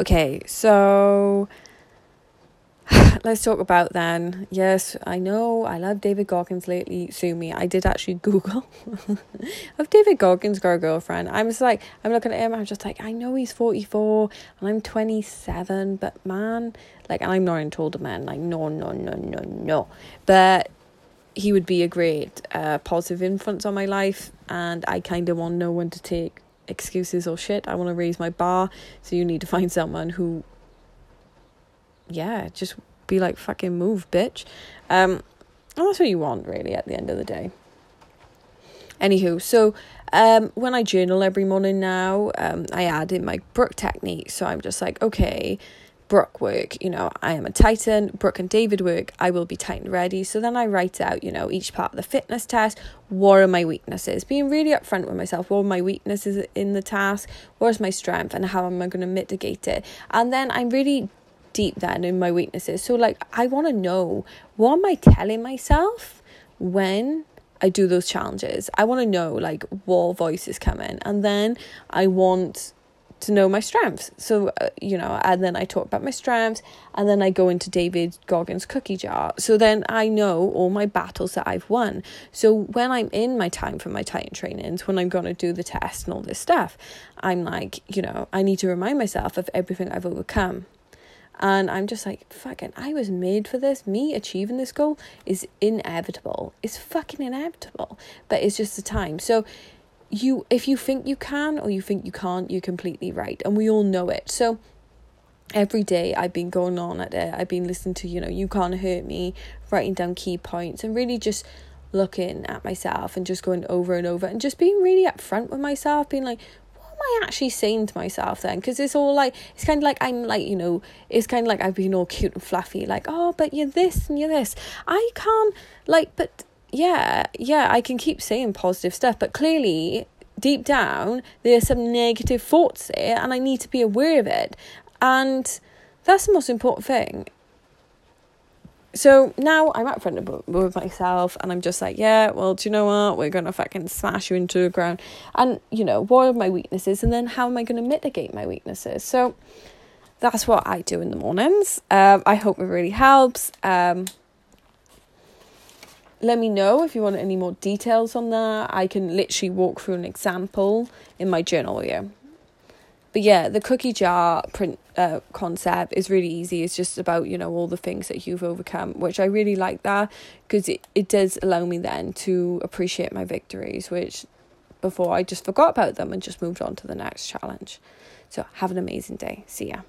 Okay, so let's talk about then. Yes, I know I love David Goggins lately. Sue me. I did actually Google of David Goggins got a girlfriend. I was like, I'm looking at him. I'm just like, I know he's 44 and I'm 27, but man, like, I'm not into older men. Like, no, no, no, no, no. But he would be a great uh, positive influence on my life, and I kind of want no one to take excuses or shit. I want to raise my bar, so you need to find someone who, yeah, just be like fucking move, bitch. Um, and that's what you want, really, at the end of the day. Anywho, so um, when I journal every morning now, um, I add in my Brooke technique. So I'm just like, okay, Brooke work, you know, I am a Titan, Brooke and David work, I will be Titan ready. So then I write out, you know, each part of the fitness test, what are my weaknesses? Being really upfront with myself, what are my weaknesses in the task, where's my strength, and how am I going to mitigate it? And then I'm really deep then in my weaknesses. So like I want to know what am I telling myself when I do those challenges. I want to know like what voice is coming and then I want to know my strengths. So, uh, you know, and then I talk about my strengths and then I go into David Goggins' cookie jar. So then I know all my battles that I've won. So when I'm in my time for my Titan trainings, when I'm going to do the test and all this stuff, I'm like, you know, I need to remind myself of everything I've overcome. And I'm just like, fucking, I was made for this. Me achieving this goal is inevitable. It's fucking inevitable. But it's just the time. So you if you think you can or you think you can't, you're completely right. And we all know it. So every day I've been going on at it. I've been listening to, you know, You Can't Hurt Me, writing down key points and really just looking at myself and just going over and over and just being really upfront with myself, being like, what am I actually saying to myself then? Because it's all like, it's kind of like I'm like, you know, it's kind of like I've been all cute and fluffy, like, oh, but you're this and you're this. I can't, like, but yeah, yeah, I can keep saying positive stuff, but clearly deep down, there's some negative thoughts there, and I need to be aware of it. And that's the most important thing so now I'm up front with myself and I'm just like, yeah, well, do you know what? We're to fucking smash you into the ground. And, you know, what are my weaknesses? And then how am I to mitigate my weaknesses? So that's what I do in the mornings. Um, I hope it really helps. Um, let me know if you want any more details on that. I can literally walk through an example in my journal here but yeah, the cookie jar print uh, concept is really easy. It's just about, you know, all the things that you've overcome, which I really like that because it, it does allow me then to appreciate my victories, which before I just forgot about them and just moved on to the next challenge. So have an amazing day. See ya.